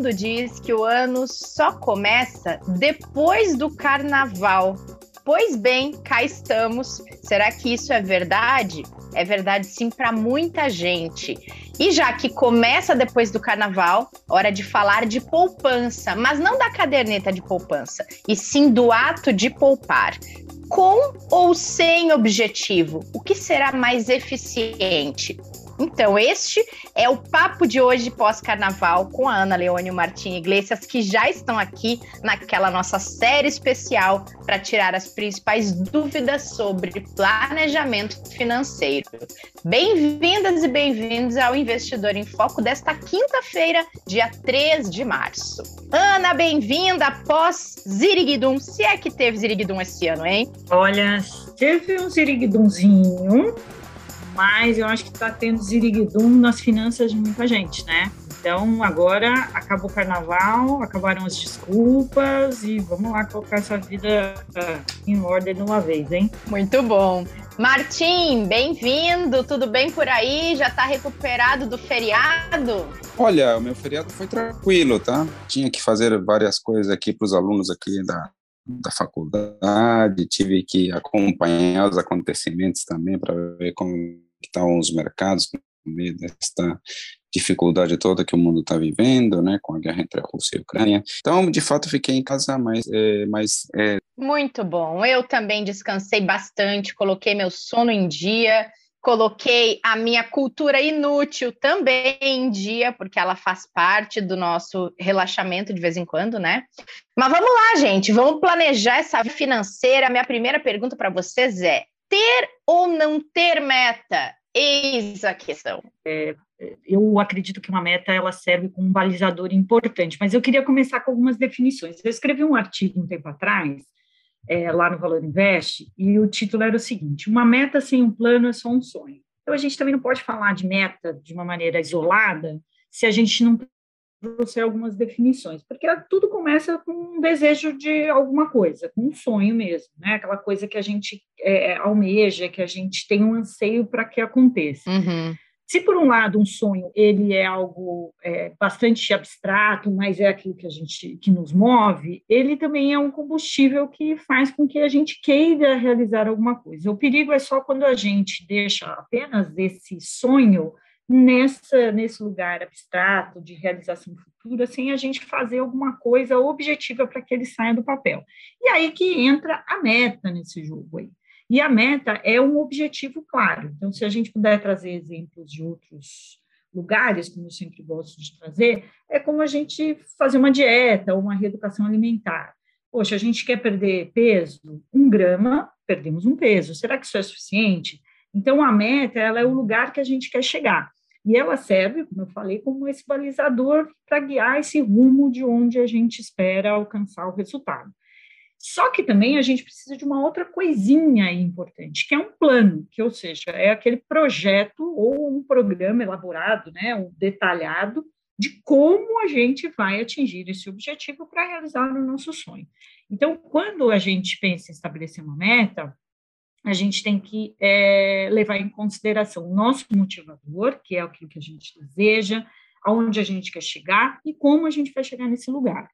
mundo diz que o ano só começa depois do carnaval. Pois bem, cá estamos. Será que isso é verdade? É verdade sim para muita gente. E já que começa depois do carnaval, hora de falar de poupança, mas não da caderneta de poupança, e sim do ato de poupar. Com ou sem objetivo, o que será mais eficiente? Então, este é o papo de hoje pós-carnaval com a Ana Leone e o Martim Iglesias, que já estão aqui naquela nossa série especial para tirar as principais dúvidas sobre planejamento financeiro. Bem-vindas e bem-vindos ao Investidor em Foco desta quinta-feira, dia 3 de março. Ana, bem-vinda após Ziriguidum, se é que teve Ziriguidum esse ano, hein? Olha, teve um Ziriguidumzinho, mas eu acho que está tendo ziriguidum nas finanças de muita gente, né? Então, agora acabou o carnaval, acabaram as desculpas e vamos lá colocar essa vida uh, em ordem de uma vez, hein? Muito bom. Martim, bem-vindo, tudo bem por aí? Já está recuperado do feriado? Olha, o meu feriado foi tranquilo, tá? Tinha que fazer várias coisas aqui para os alunos aqui da, da faculdade, tive que acompanhar os acontecimentos também para ver como estão os mercados no meio desta dificuldade toda que o mundo está vivendo, né, com a guerra entre a Rússia e a Ucrânia. Então, de fato, fiquei em casa, mas, é, mas é... muito bom. Eu também descansei bastante, coloquei meu sono em dia, coloquei a minha cultura inútil também em dia, porque ela faz parte do nosso relaxamento de vez em quando, né? Mas vamos lá, gente, vamos planejar essa financeira. Minha primeira pergunta para vocês é: ter ou não ter meta? Eis a questão. É, eu acredito que uma meta ela serve como um balizador importante, mas eu queria começar com algumas definições. Eu escrevi um artigo um tempo atrás, é, lá no Valor Invest, e o título era o seguinte: Uma meta sem um plano é só um sonho. Então, a gente também não pode falar de meta de uma maneira isolada se a gente não trouxer algumas definições, porque tudo começa com um desejo de alguma coisa, com um sonho mesmo, né? Aquela coisa que a gente é, almeja, que a gente tem um anseio para que aconteça. Uhum. Se por um lado um sonho ele é algo é, bastante abstrato, mas é aquilo que a gente que nos move, ele também é um combustível que faz com que a gente queira realizar alguma coisa. O perigo é só quando a gente deixa apenas esse sonho nessa, nesse lugar abstrato de realização futura, sem a gente fazer alguma coisa objetiva para que ele saia do papel. E aí que entra a meta nesse jogo aí. E a meta é um objetivo claro. Então, se a gente puder trazer exemplos de outros lugares, como eu sempre gosto de trazer, é como a gente fazer uma dieta ou uma reeducação alimentar. Poxa, a gente quer perder peso, um grama, perdemos um peso. Será que isso é suficiente? Então, a meta ela é o lugar que a gente quer chegar. E ela serve, como eu falei, como esse balizador para guiar esse rumo de onde a gente espera alcançar o resultado. Só que também a gente precisa de uma outra coisinha importante, que é um plano, que ou seja, é aquele projeto ou um programa elaborado, né, um detalhado de como a gente vai atingir esse objetivo para realizar o nosso sonho. Então, quando a gente pensa em estabelecer uma meta, a gente tem que é, levar em consideração o nosso motivador, que é aquilo que a gente deseja, aonde a gente quer chegar e como a gente vai chegar nesse lugar.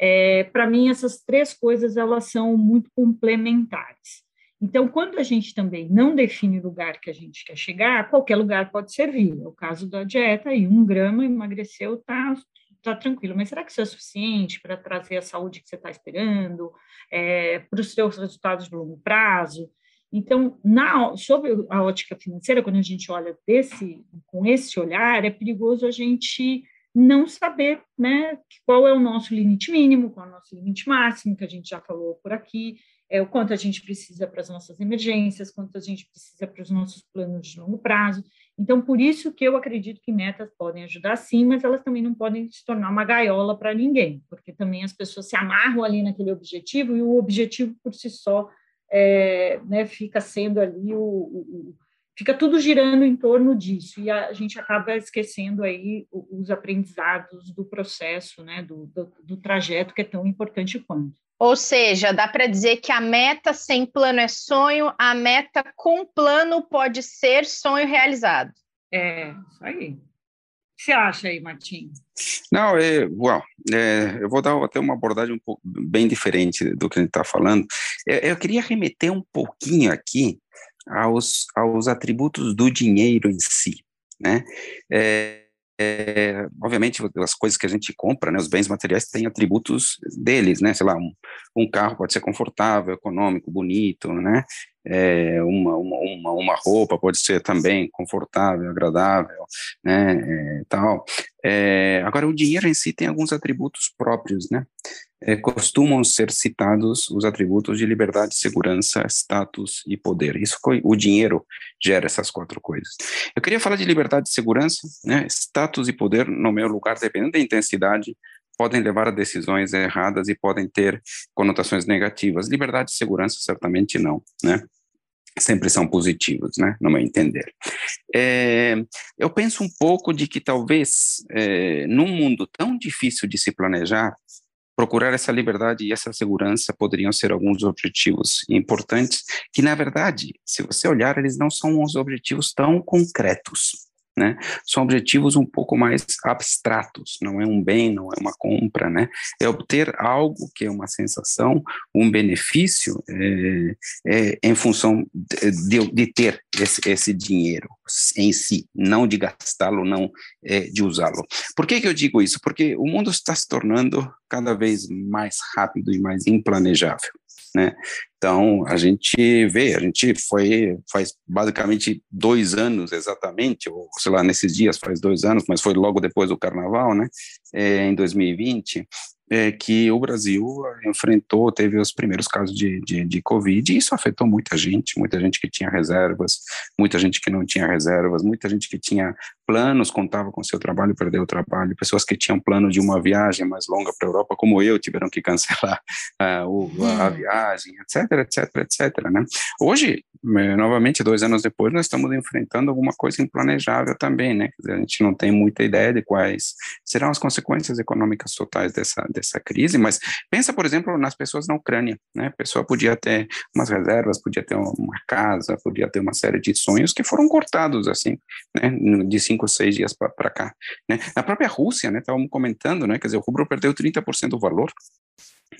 É, Para mim, essas três coisas elas são muito complementares. Então, quando a gente também não define o lugar que a gente quer chegar, qualquer lugar pode servir. É o caso da dieta, aí um grama emagreceu, tá, tá tranquilo. Mas será que isso é suficiente para trazer a saúde que você está esperando, é, para os seus resultados de longo prazo? Então, na, sobre a ótica financeira, quando a gente olha desse, com esse olhar, é perigoso a gente não saber né, qual é o nosso limite mínimo, qual é o nosso limite máximo, que a gente já falou por aqui, é, o quanto a gente precisa para as nossas emergências, quanto a gente precisa para os nossos planos de longo prazo. Então, por isso que eu acredito que metas podem ajudar sim, mas elas também não podem se tornar uma gaiola para ninguém, porque também as pessoas se amarram ali naquele objetivo e o objetivo por si só é, né, fica sendo ali o, o, fica tudo girando em torno disso e a gente acaba esquecendo aí os aprendizados do processo, né, do, do, do trajeto que é tão importante quanto. Ou seja, dá para dizer que a meta sem plano é sonho, a meta com plano pode ser sonho realizado. É, isso aí. você acha aí, Martim? Não, é, well, é, eu vou dar até uma abordagem um pouco bem diferente do que a gente está falando. É, eu queria remeter um pouquinho aqui aos, aos atributos do dinheiro em si, né? É, é, obviamente, as coisas que a gente compra, né, os bens materiais têm atributos deles, né, sei lá, um, um carro pode ser confortável, econômico, bonito, né, é, uma, uma, uma, roupa pode ser também confortável, agradável, né, é, tal. É, agora, o dinheiro em si tem alguns atributos próprios, né, é, costumam ser citados os atributos de liberdade, segurança, status e poder. Isso o dinheiro gera essas quatro coisas. Eu queria falar de liberdade e segurança, né, status e poder, no meu lugar, dependendo da intensidade, podem levar a decisões erradas e podem ter conotações negativas. Liberdade e segurança certamente não, né? Sempre são positivos, né? No meu entender. É, eu penso um pouco de que talvez é, num mundo tão difícil de se planejar, procurar essa liberdade e essa segurança poderiam ser alguns objetivos importantes que, na verdade, se você olhar, eles não são uns objetivos tão concretos né? São objetivos um pouco mais abstratos, não é um bem, não é uma compra, né? É obter algo que é uma sensação, um benefício é, é, em função de, de ter esse, esse, dinheiro em si, não de gastá-lo, não é, de usá-lo. Por que, que eu digo isso? Porque o mundo está se tornando cada vez mais rápido e mais implanejável né? Então, a gente vê, a gente foi, faz basicamente dois anos exatamente, ou sei lá, nesses dias faz dois anos, mas foi logo depois do carnaval, né? É, em 2020, é, que o Brasil enfrentou, teve os primeiros casos de, de, de, Covid, e isso afetou muita gente, muita gente que tinha reservas, muita gente que não tinha reservas, muita gente que tinha planos, contava com seu trabalho perdeu o trabalho, pessoas que tinham plano de uma viagem mais longa para a Europa, como eu, tiveram que cancelar uh, o, a, a hum. viagem, etc, etc, etc, né? Hoje, eh, novamente, dois anos depois, nós estamos enfrentando alguma coisa implanejável também, né? A gente não tem muita ideia de quais serão as consequências econômicas totais dessa, dessa crise, mas pensa, por exemplo, nas pessoas na Ucrânia, né? A pessoa podia ter umas reservas, podia ter uma casa, podia ter uma série de sonhos que foram cortados, assim, né? De cinco, seis dias para cá, né? Na própria Rússia, né? Estávamos comentando, né? Quer dizer, o rubro perdeu 30% do valor,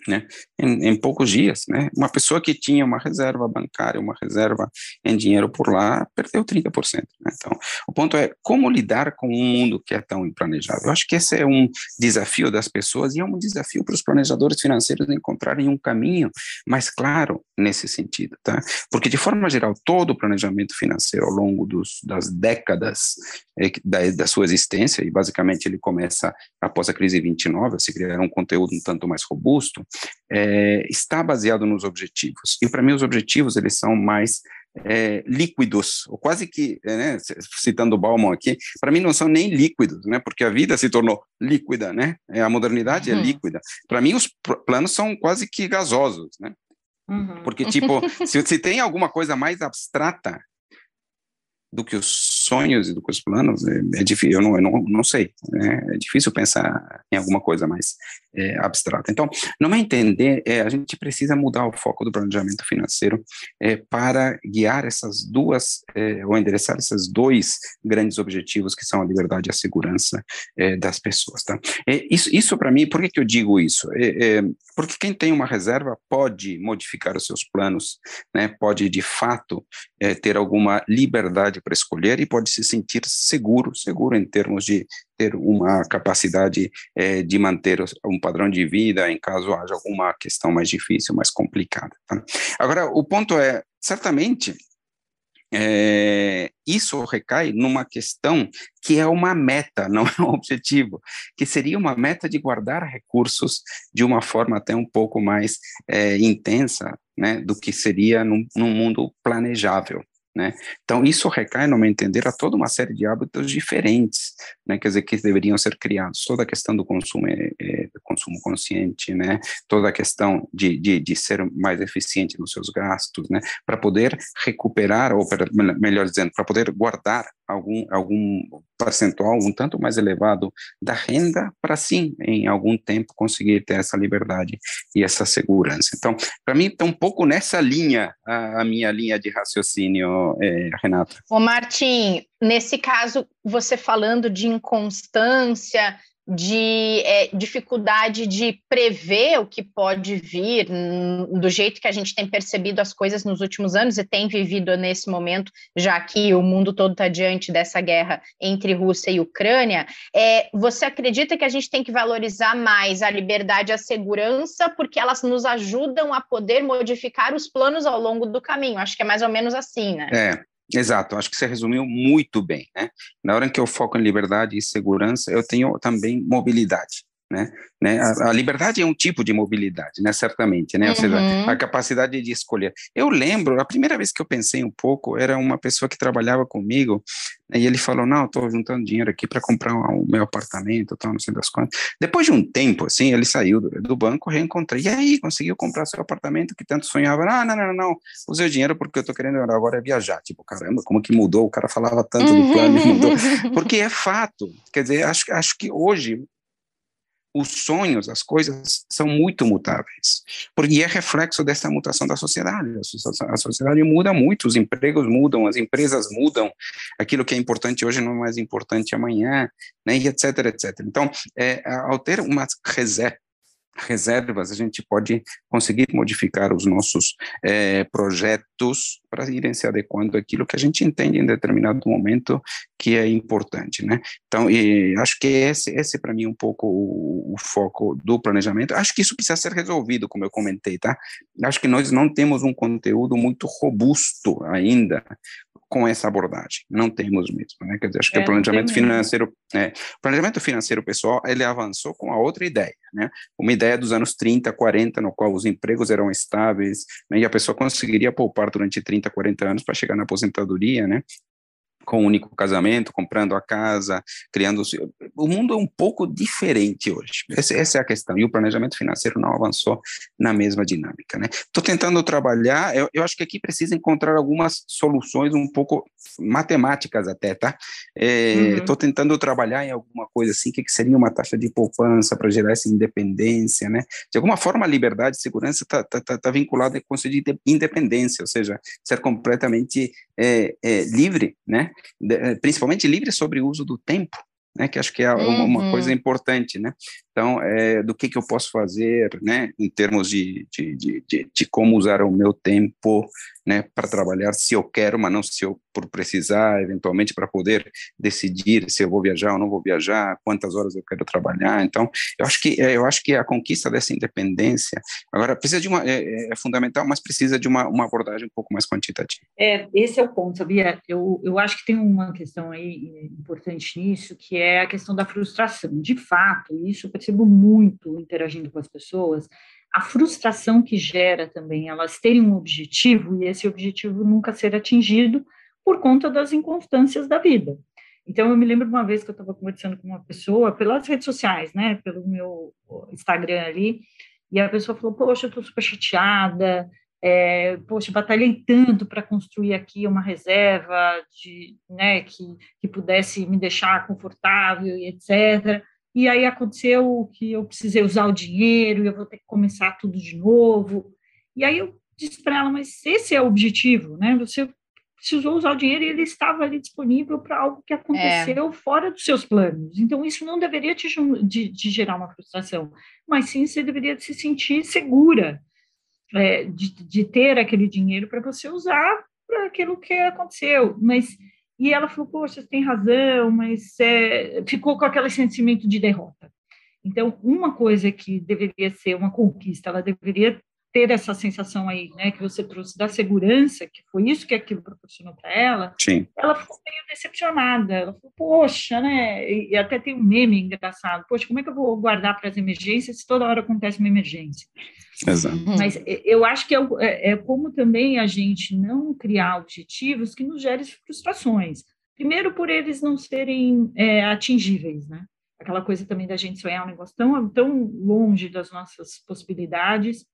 né, em, em, poucos dias, né, uma pessoa que tinha uma reserva bancária, uma reserva em dinheiro por lá, perdeu 30%, né, então, o ponto é como lidar com um mundo que é tão implanejado, eu acho que esse é um desafio das pessoas e é um desafio para os planejadores financeiros encontrarem um caminho mais claro nesse sentido, tá, porque de forma geral, todo o planejamento financeiro ao longo dos, das décadas é, da, da sua existência, e basicamente ele começa após a crise 29, a se criar um conteúdo um tanto mais robusto, é, está baseado nos objetivos. E para mim os objetivos eles são mais é, líquidos, ou quase que, é, né, citando o Bauman aqui, para mim não são nem líquidos, né, porque a vida se tornou líquida, né, é, a modernidade é uhum. é líquida. Para mim os planos são quase que gasosos, né, uhum. porque tipo, se, se tem alguma coisa mais abstrata do que os sonhos e do que os planos, é, é difícil, eu não, eu não, não sei, né? é difícil pensar em alguma coisa mais é, abstrata. Então, não é entender, é, a gente precisa mudar o foco do planejamento financeiro é, para guiar essas duas, é, ou endereçar esses dois grandes objetivos que são a liberdade e a segurança das pessoas, tá? isso, isso para mim, por que, que eu digo isso? porque quem tem uma reserva pode modificar os seus planos, né? Pode, de fato, ter alguma liberdade para escolher e pode se sentir seguro, seguro em termos de ter uma capacidade é, de manter um padrão de vida em caso haja alguma questão mais difícil, mais complicada. Tá? Agora, o ponto é, certamente, é, isso recai numa questão que é uma meta, não é um objetivo, que seria uma meta de guardar recursos de uma forma até um pouco mais é, intensa, né, do que seria num, num mundo planejável. Né? Então, isso recai, no meu entender, a toda uma série de hábitos diferentes, né? quer dizer, que deveriam ser criados. Toda a questão do consumo, é, é, consumo consciente, né? Toda a questão de, de, de ser mais eficiente nos seus gastos, né? Para poder recuperar, ou melhor dizendo, para poder guardar algum, algum percentual um tanto mais elevado da renda para sim, em algum tempo, conseguir ter essa liberdade e essa segurança. Então, para mim, está um pouco nessa linha, a, a minha linha de raciocínio, é, Renata. Ô, Martim, nesse caso, você falando de inconstância, de é, dificuldade de prever o que pode vir, do jeito que a gente tem percebido as coisas nos últimos anos e tem vivido nesse momento, já que o mundo todo está diante dessa guerra entre Rússia e Ucrânia, é, você acredita que a gente tem que valorizar mais a liberdade e a segurança porque elas nos ajudam a poder modificar os planos ao longo do caminho? Acho que é mais ou menos assim, né? É, Exato, acho que você resumiu muito bem, né? Na hora que eu foco em liberdade e segurança, eu tenho também mobilidade né? né? A, a, liberdade é um tipo de mobilidade, né? Certamente, né? Ou seja, uhum. a capacidade de escolher. Eu lembro, a primeira vez que eu pensei um pouco, era uma pessoa que trabalhava comigo, né? e ele falou, não, estou juntando dinheiro aqui para comprar o meu apartamento, tal, não sei das quantas. Depois de um tempo, assim, ele saiu do, do banco, reencontrei, e aí, conseguiu comprar seu apartamento que tanto sonhava? Ah, não, não, não, não, usei o dinheiro porque eu estou querendo agora é viajar. Tipo, caramba, como que mudou? O cara falava tanto do plano mudou. Porque é fato. Quer dizer, acho, acho que hoje os sonhos, as coisas são muito mutáveis, porque é reflexo dessa mutação da sociedade. A sociedade muda muito, os empregos mudam, as empresas mudam, aquilo que é importante hoje não é mais importante amanhã, né, e etc, etc. Então, é, ao ter uma reserva, reservas, a gente pode conseguir modificar os nossos é, projetos para irem se adequando àquilo que a gente entende em determinado momento que é importante, né? Então, acho que esse, esse para mim é um pouco o, o, foco do planejamento. Acho que isso precisa ser resolvido, como eu comentei, tá? Acho que nós não temos um conteúdo muito robusto ainda com essa abordagem. Não temos mesmo, né? Quer dizer, acho que é, o planejamento financeiro, é, o planejamento financeiro pessoal, ele avançou com a outra ideia, né? Uma ideia dos anos 30, 40, no qual os empregos eram estáveis, né? e a pessoa conseguiria poupar durante 30, 40 anos para chegar na aposentadoria, né? Com um único casamento, comprando a casa, criando. O mundo é um pouco diferente hoje. Essa, essa, é a questão. E o planejamento financeiro não avançou na mesma dinâmica. Estou né? tentando trabalhar, eu, eu, acho que aqui precisa encontrar algumas soluções um pouco matemáticas até, tá? Estou é, uhum. tentando trabalhar em alguma coisa assim, que, que seria uma taxa de poupança para gerar essa independência, né? De alguma forma, a liberdade e segurança está tá, tá, tá vinculada com o conceito de independência, ou seja, ser completamente é, é, livre, né? Eh, principalmente livre sobre o uso do tempo, né, que acho que é uma, uma coisa uhum. importante, né? Então, é, do que, que eu posso fazer, né, em termos de, de, de, de, de como usar o meu tempo, né, para trabalhar, se eu quero, mas não se eu por precisar, eventualmente para poder decidir se eu vou viajar ou não vou viajar, quantas horas eu quero trabalhar. Então, eu acho que é, eu acho que a conquista dessa independência agora precisa de uma é, é fundamental, mas precisa de uma, uma abordagem um pouco mais quantitativa. É, esse é o ponto, sabia? Eu, eu acho que tem uma questão aí importante nisso, que é a questão da frustração. De fato, isso eu percebo muito interagindo com as pessoas a frustração que gera também elas terem um objetivo e esse objetivo nunca ser atingido por conta das inconstâncias da vida. Então, eu me lembro de uma vez que eu estava conversando com uma pessoa pelas redes sociais, né, pelo meu Instagram ali, e a pessoa falou: Poxa, eu estou super chateada, é, poxa, batalhei tanto para construir aqui uma reserva de, né, que, que pudesse me deixar confortável e etc e aí aconteceu que eu precisei usar o dinheiro e eu vou ter que começar tudo de novo. E aí eu disse para ela, mas esse é o objetivo, né? Você precisou usar o dinheiro e ele estava ali disponível para algo que aconteceu é. fora dos seus planos. Então, isso não deveria te, de, de gerar uma frustração, mas sim você deveria se sentir segura é, de, de ter aquele dinheiro para você usar para aquilo que aconteceu. Mas e ela falou: Poxa, você tem razão, mas é... ficou com aquele sentimento de derrota. Então, uma coisa que deveria ser uma conquista, ela deveria ter essa sensação aí, né, que você trouxe da segurança, que foi isso que aquilo proporcionou para ela, Sim. ela ficou meio decepcionada. Ela falou, poxa, né? E até tem um meme engraçado. Poxa, como é que eu vou guardar para as emergências se toda hora acontece uma emergência? Exato. Mas eu acho que é, é, é como também a gente não criar objetivos que nos gerem frustrações. Primeiro, por eles não serem é, atingíveis, né? aquela coisa também da gente sonhar um negócio tão, tão longe das nossas possibilidades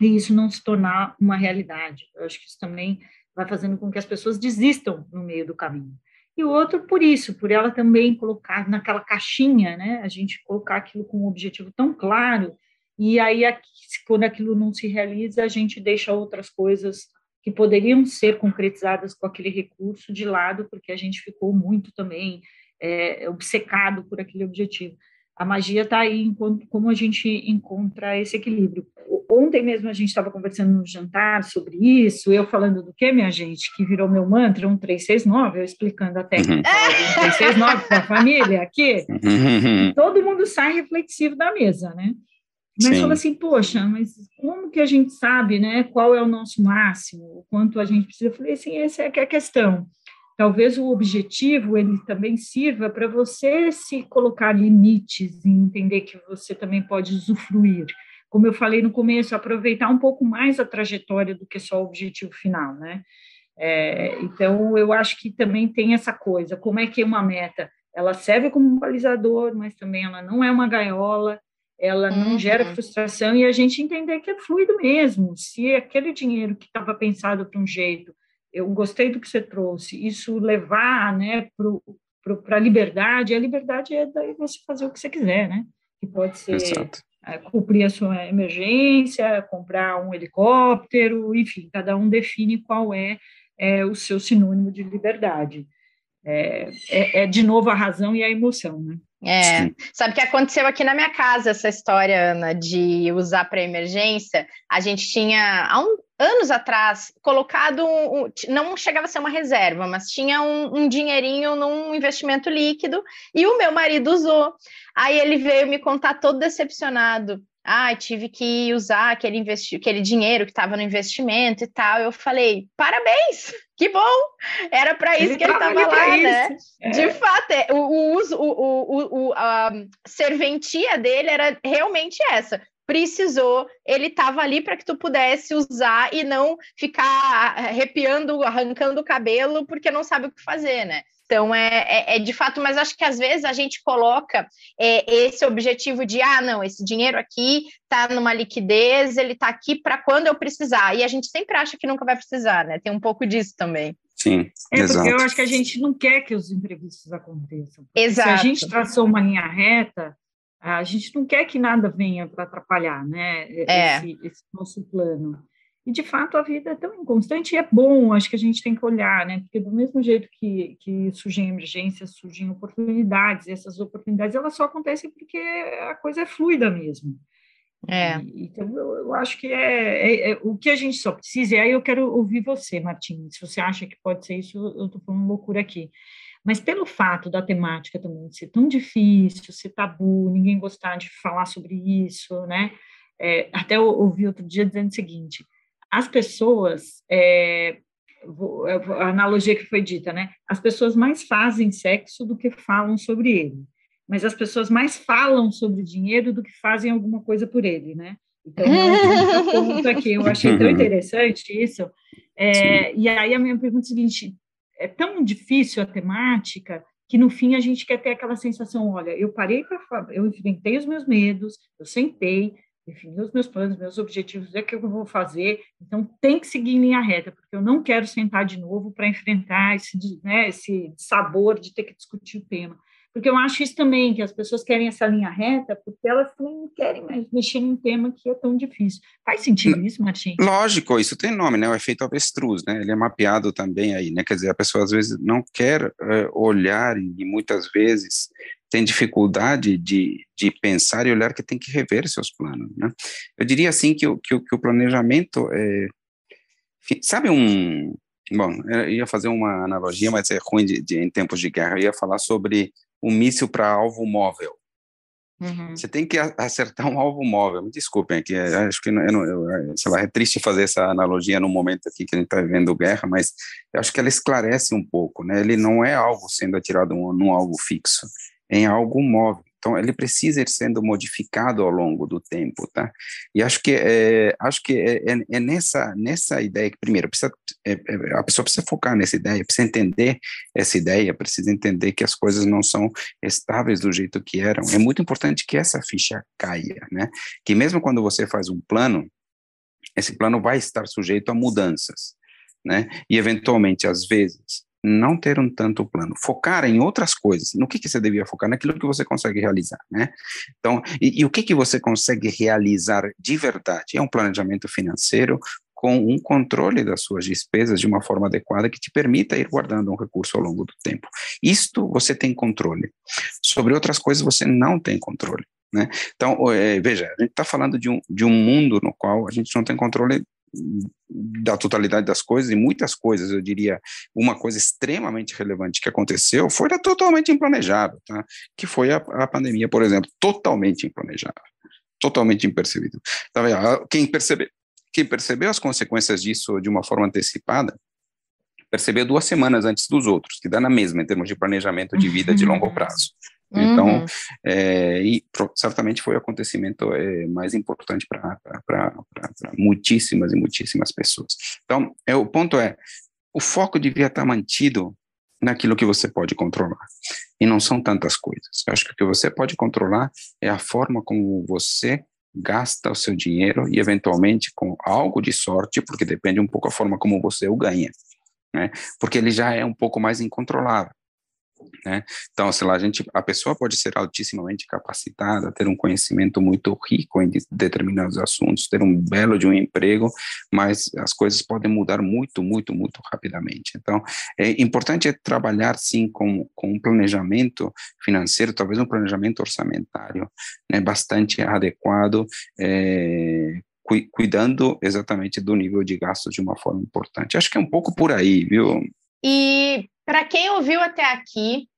e isso não se tornar uma realidade. Eu acho que isso também vai fazendo com que as pessoas desistam no meio do caminho. E o outro por isso, por ela também colocar naquela caixinha, né? A gente colocar aquilo com um objetivo tão claro, e aí quando aquilo não se realiza, a gente deixa outras coisas que poderiam ser concretizadas com aquele recurso de lado, porque a gente ficou muito também é, obcecado por aquele objetivo a magia está aí enquanto, como a gente encontra esse equilíbrio. Ontem mesmo a gente estava conversando no jantar sobre isso, eu falando do que, minha gente, que virou meu mantra, um 369, eu explicando a técnica um 369 para a família aqui, uhum. todo mundo sai reflexivo da mesa, né? Mas Sim. fala assim, poxa, mas como que a gente sabe, né, qual é o nosso máximo, o quanto a gente precisa? Eu falei assim, essa é, é a questão talvez o objetivo ele também sirva para você se colocar limites e entender que você também pode usufruir. Como eu falei no começo, aproveitar um pouco mais a trajetória do que só o objetivo final, né? É, então, eu acho que também tem essa coisa, como é que uma meta, ela serve como um balizador, mas também ela não é uma gaiola, ela não uhum. gera frustração, e a gente entender que é fluido mesmo, se aquele dinheiro que estava pensado para um jeito eu gostei do que você trouxe, isso levar né, para a liberdade, a liberdade é daí você fazer o que você quiser, né? Que pode ser é, cumprir a sua emergência, comprar um helicóptero, enfim, cada um define qual é, é o seu sinônimo de liberdade. É, é, é, de novo a razão e a emoção, né? É, sabe o que aconteceu aqui na minha casa essa história, Ana, de usar para emergência? A gente tinha, há um, anos atrás, colocado, um, não chegava a ser uma reserva, mas tinha um, um, dinheirinho num investimento líquido e o meu marido usou. Aí ele veio me contar todo decepcionado. Ah, tive que usar aquele, investi aquele dinheiro que estava no investimento e tal. Eu falei, parabéns, que bom! Era para isso ele que ele estava lá, né? É. De fato, é, o, uso, o, o, o, a serventia dele era realmente essa precisou, ele estava ali para que tu pudesse usar e não ficar arrepiando, arrancando o cabelo porque não sabe o que fazer, né? Então, é, é, é, de fato, mas acho que às vezes a gente coloca é, esse objetivo de, ah, não, esse dinheiro aqui está numa liquidez, ele está aqui para quando eu precisar. E a gente sempre acha que nunca vai precisar, né? Tem um pouco disso também. Sim, é exato. porque eu acho que a gente não quer que os imprevistos aconteçam. Exato. Se a gente traçou uma linha reta, a gente não quer que nada venha para atrapalhar, né? É. Esse, esse, nosso plano. E de fato a vida é tão inconstante e é bom, acho que a gente tem que olhar, né? Porque do mesmo jeito que, que surgem emergências, surgem oportunidades, e essas oportunidades elas só acontecem porque a coisa é fluida mesmo. É. Então eu, eu, acho que é, é, é, o que a gente só precisa, e aí eu quero ouvir você, Martins, se você acha que pode ser isso, eu estou falando loucura aqui. Mas pelo fato da temática também ser tão difícil, ser tabu, ninguém gostar de falar sobre isso, né? É, até eu ouvi outro dia dizendo o seguinte: as pessoas, é, a analogia que foi dita, né? As pessoas mais fazem sexo do que falam sobre ele, mas as pessoas mais falam sobre dinheiro do que fazem alguma coisa por ele, né? Então, é um ponto aqui, eu achei tão interessante isso. É, e aí a minha pergunta é a seguinte: é tão difícil a temática que no fim a gente quer ter aquela sensação, olha, eu parei para eu enfrentei os meus medos, eu sentei, defini os meus planos, meus objetivos, o que eu vou fazer, então tem que seguir em linha reta, porque eu não quero sentar de novo para enfrentar esse, né, esse sabor de ter que discutir o tema porque eu acho isso também, que as pessoas querem essa linha reta, porque elas não querem mais mexer num tema que é tão difícil. Faz sentido isso, Martim? Lógico, isso tem nome, né? O efeito avestruz, né? Ele é mapeado também aí, né? Quer dizer, a pessoa às vezes não quer uh, olhar e muitas vezes tem dificuldade de, de pensar e olhar que tem que rever seus planos, né? Eu diria assim que o, que que o planejamento é... Sabe um... Bom, eu ia fazer uma analogia, mas é ruim de, de, em tempos de guerra. Eu ia falar sobre um míssil para alvo móvel. Uhum. Você tem que acertar um alvo móvel. Me desculpem aqui, acho que não, eu, sei lá, é triste fazer essa analogia no momento aqui que a gente está vivendo guerra, mas eu acho que ela esclarece um pouco, né? Ele não é algo sendo atirado num, num alvo fixo, é em algo móvel. Então, ele precisa ir sendo modificado ao longo do tempo, tá? E acho que é, acho que é, é, é nessa nessa ideia que primeiro precisa é, é, a pessoa precisa focar nessa ideia, precisa entender essa ideia, precisa entender que as coisas não são estáveis do jeito que eram. É muito importante que essa ficha caia, né? Que mesmo quando você faz um plano, esse plano vai estar sujeito a mudanças, né? E eventualmente, às vezes, não ter um tanto plano, focar em outras coisas. No que, que você devia focar? Naquilo que você consegue realizar, né? Então, e, e o que, que você consegue realizar de verdade? É um planejamento financeiro com um controle das suas despesas de uma forma adequada que te permita ir guardando um recurso ao longo do tempo. Isto você tem controle. Sobre outras coisas você não tem controle. Né? Então, é, veja, a gente está falando de um, de um mundo no qual a gente não tem controle da totalidade das coisas e muitas coisas, eu diria, uma coisa extremamente relevante que aconteceu foi totalmente implanejável, tá? que foi a, a pandemia, por exemplo, totalmente implanejável, totalmente impercebível. Tá quem, percebe, quem percebeu as consequências disso de uma forma antecipada, percebeu duas semanas antes dos outros, que dá na mesma em termos de planejamento de vida de longo prazo. Então, uhum. é, e certamente foi o acontecimento é, mais importante para muitíssimas e muitíssimas pessoas. Então, é, o ponto é, o foco devia estar mantido naquilo que você pode controlar. E não são tantas coisas. Eu acho que o que você pode controlar é a forma como você gasta o seu dinheiro e, eventualmente, com algo de sorte, porque depende um pouco da forma como você o ganha. Né? Porque ele já é um pouco mais incontrolável. Né? Então, sei lá, a, gente, a pessoa pode ser altíssimamente capacitada, ter um conhecimento muito rico em determinados assuntos, ter um belo de um emprego, mas as coisas podem mudar muito, muito, muito rapidamente. Então, é importante trabalhar, sim, com, com um planejamento financeiro, talvez um planejamento orçamentário, né, bastante adequado, é, cuidando exatamente do nível de gastos de uma forma importante. Acho que é um pouco por aí, viu? E para quem ouviu até aqui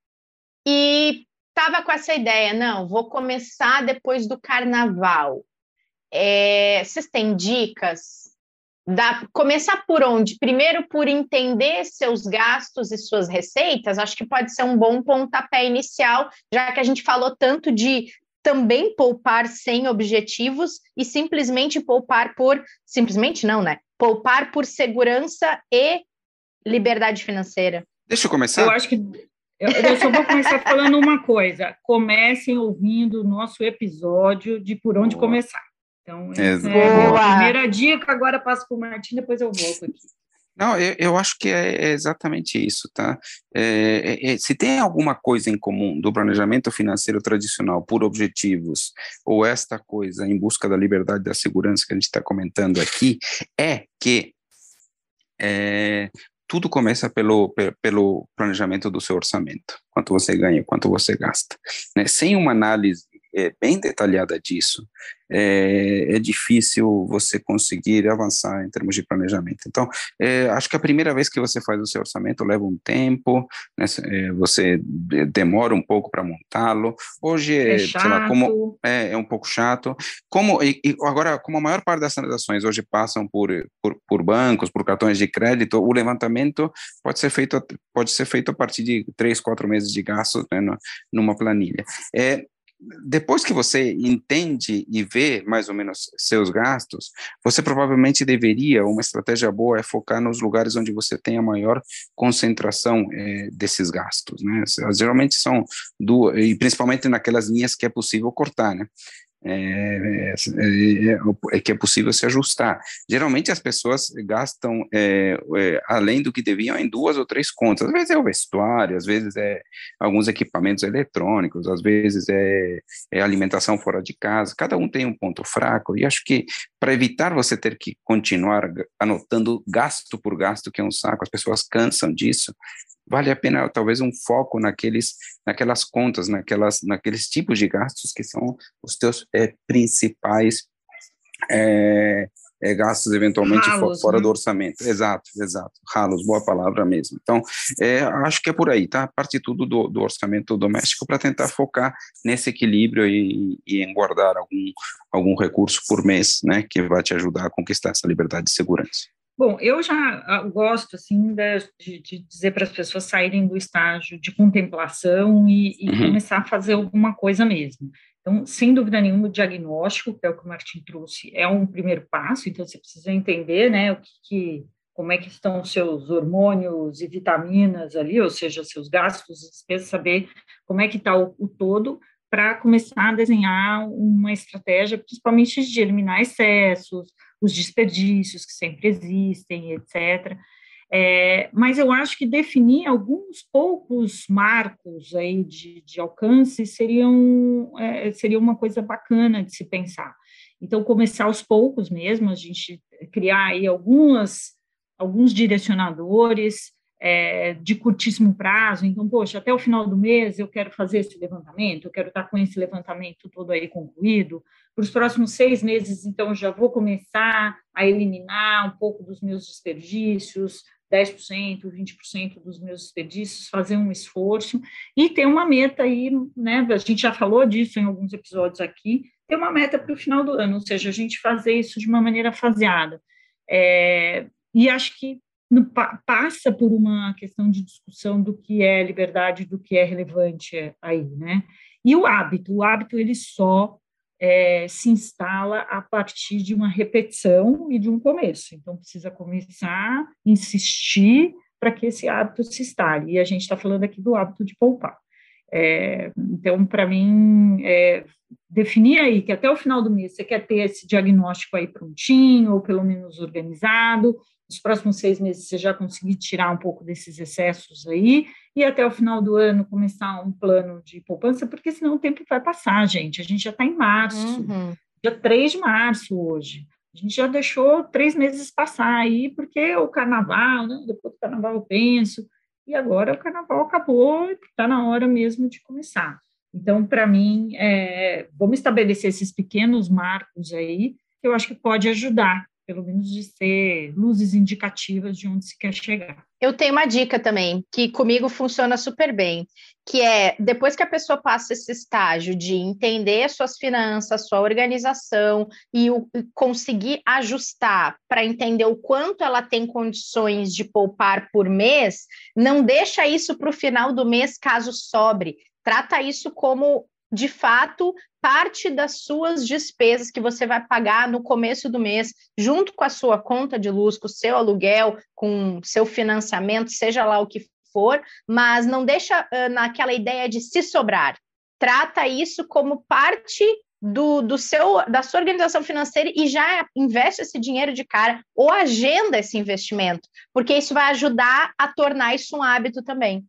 e estava com essa ideia, não, vou começar depois do carnaval. É, vocês têm dicas? Começar por onde? Primeiro, por entender seus gastos e suas receitas, acho que pode ser um bom pontapé inicial, já que a gente falou tanto de também poupar sem objetivos e simplesmente poupar por. Simplesmente não, né? Poupar por segurança e liberdade financeira. Deixa eu começar. Eu acho que eu, eu só vou começar falando uma coisa. Comecem ouvindo o nosso episódio de por onde Boa. começar. Então, essa é a primeira dica. Agora passo para o Martim, depois eu volto aqui. Não, eu, eu acho que é, é exatamente isso, tá? É, é, é, se tem alguma coisa em comum do planejamento financeiro tradicional por objetivos, ou esta coisa em busca da liberdade e da segurança que a gente está comentando aqui, é que é, tudo começa pelo, pelo planejamento do seu orçamento, quanto você ganha, quanto você gasta. Né? Sem uma análise é, bem detalhada disso, é, é, difícil você conseguir avançar em termos de planejamento. Então, é, acho que a primeira vez que você faz o seu orçamento leva um tempo, né, é, você demora um pouco para montá-lo. Hoje, é, sei lá, como é, é, um pouco chato. Como e, e, agora, como a maior parte das transações hoje passam por, por, por, bancos, por cartões de crédito, o levantamento pode ser feito pode ser feito a partir de três, quatro meses de gastos né, numa planilha. É, depois que você entende e vê mais ou menos seus gastos, você provavelmente deveria, uma estratégia boa é focar nos lugares onde você tem a maior concentração é, desses gastos, né? Geralmente são duas, e principalmente naquelas linhas que é possível cortar, né? É, é, é, é, que é possível se ajustar. Geralmente as pessoas gastam é, é, além do que deviam em duas ou três contas. Às vezes é o vestuário, às vezes é alguns equipamentos eletrônicos, às vezes é, é alimentação fora de casa. Cada um tem um ponto fraco. E acho que para evitar você ter que continuar anotando gasto por gasto, que é um saco, as pessoas cansam disso vale a pena talvez um foco naqueles, naquelas contas, naquelas, naqueles tipos de gastos que são os teus é, principais é, é, gastos eventualmente ralos, fora né? do orçamento. Exato, exato. Ralos, boa palavra mesmo. Então, é, acho que é por aí, tá? Parte tudo do, do orçamento doméstico para tentar focar nesse equilíbrio e, e em guardar algum, algum recurso por mês, né, que vai te ajudar a conquistar essa liberdade de segurança. Bom, eu já ah, gosto assim de, de dizer para as pessoas saírem do estágio de contemplação e, e uhum. começar a fazer alguma coisa mesmo. Então, sem dúvida nenhuma, o diagnóstico, que é o que o Martin trouxe, é um primeiro passo. Então, você precisa entender, né, o que, que como é que estão os seus hormônios e vitaminas ali, ou seja, seus gastos despesas, saber como é que está o, o todo para começar a desenhar uma estratégia, principalmente de eliminar excessos, os desperdícios que sempre existem, etc. É, mas eu acho que definir alguns poucos marcos aí de, de alcance seriam, é, seria uma coisa bacana de se pensar. Então, começar aos poucos mesmo, a gente criar aí algumas, alguns direcionadores, é, de curtíssimo prazo, então, poxa, até o final do mês eu quero fazer esse levantamento, eu quero estar com esse levantamento todo aí concluído, para os próximos seis meses, então, já vou começar a eliminar um pouco dos meus desperdícios, 10%, 20% dos meus desperdícios, fazer um esforço e ter uma meta aí, né? A gente já falou disso em alguns episódios aqui, ter uma meta para o final do ano, ou seja, a gente fazer isso de uma maneira faseada. É, e acho que passa por uma questão de discussão do que é liberdade, do que é relevante aí, né? E o hábito, o hábito ele só é, se instala a partir de uma repetição e de um começo. Então precisa começar, insistir para que esse hábito se instale. E a gente está falando aqui do hábito de poupar. É, então, para mim, é, definir aí que até o final do mês você quer ter esse diagnóstico aí prontinho, ou pelo menos organizado, nos próximos seis meses você já conseguir tirar um pouco desses excessos aí, e até o final do ano começar um plano de poupança, porque senão o tempo vai passar, gente. A gente já está em março, uhum. dia 3 de março hoje. A gente já deixou três meses passar aí, porque o carnaval, né? depois do carnaval eu penso, e agora o carnaval acabou, está na hora mesmo de começar. Então, para mim, é, vamos estabelecer esses pequenos marcos aí, que eu acho que pode ajudar pelo menos de ser luzes indicativas de onde se quer chegar. Eu tenho uma dica também, que comigo funciona super bem, que é depois que a pessoa passa esse estágio de entender suas finanças, sua organização e, o, e conseguir ajustar para entender o quanto ela tem condições de poupar por mês, não deixa isso para o final do mês caso sobre. Trata isso como de fato parte das suas despesas que você vai pagar no começo do mês, junto com a sua conta de luz, com o seu aluguel, com seu financiamento, seja lá o que for, mas não deixa uh, naquela ideia de se sobrar. Trata isso como parte do, do seu da sua organização financeira e já investe esse dinheiro de cara ou agenda esse investimento, porque isso vai ajudar a tornar isso um hábito também.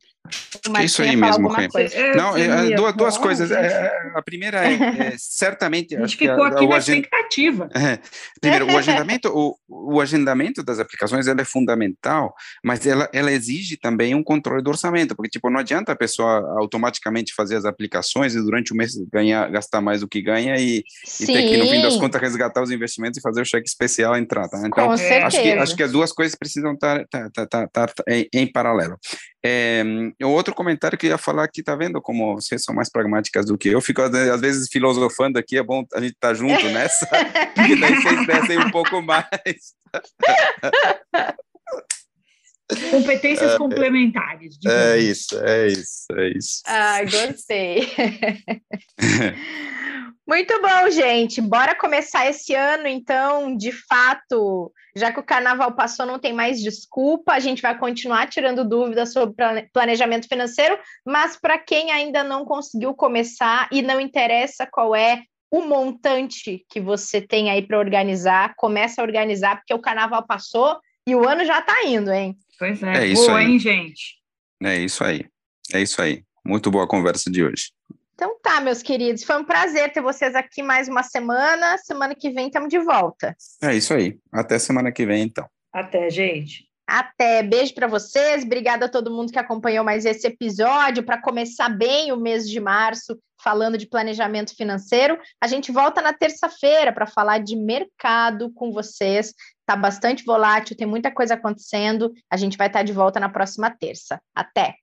Isso aí mesmo, é, Não, é, duas, duas coisas. É, a primeira é, é certamente. A gente ficou aqui na expectativa. primeiro, o agendamento, o, o agendamento das aplicações ela é fundamental, mas ela, ela exige também um controle do orçamento, porque tipo não adianta a pessoa automaticamente fazer as aplicações e durante o mês ganhar, gastar mais do que ganha e, e ter que no fim das contas resgatar os investimentos e fazer o cheque especial entrar. Tá? Então, acho que acho que as duas coisas precisam estar, estar, estar, estar em, em paralelo. É, outro comentário que eu ia falar aqui, tá vendo como vocês são mais pragmáticas do que eu? Fico às vezes filosofando aqui, é bom a gente estar tá junto nessa, porque daí vocês descem um pouco mais. Competências é, complementares. É isso, é isso, é isso. Ah, gostei. Muito bom, gente. Bora começar esse ano, então, de fato, já que o carnaval passou, não tem mais desculpa. A gente vai continuar tirando dúvidas sobre planejamento financeiro, mas para quem ainda não conseguiu começar e não interessa qual é o montante que você tem aí para organizar, começa a organizar, porque o carnaval passou e o ano já está indo, hein? Pois é, é isso boa, aí. hein, gente? É isso aí. É isso aí. Muito boa a conversa de hoje. Então tá, meus queridos, foi um prazer ter vocês aqui mais uma semana. Semana que vem estamos de volta. É isso aí. Até semana que vem, então. Até, gente. Até. Beijo para vocês. Obrigada a todo mundo que acompanhou mais esse episódio para começar bem o mês de março falando de planejamento financeiro. A gente volta na terça-feira para falar de mercado com vocês. Tá bastante volátil, tem muita coisa acontecendo. A gente vai estar de volta na próxima terça. Até.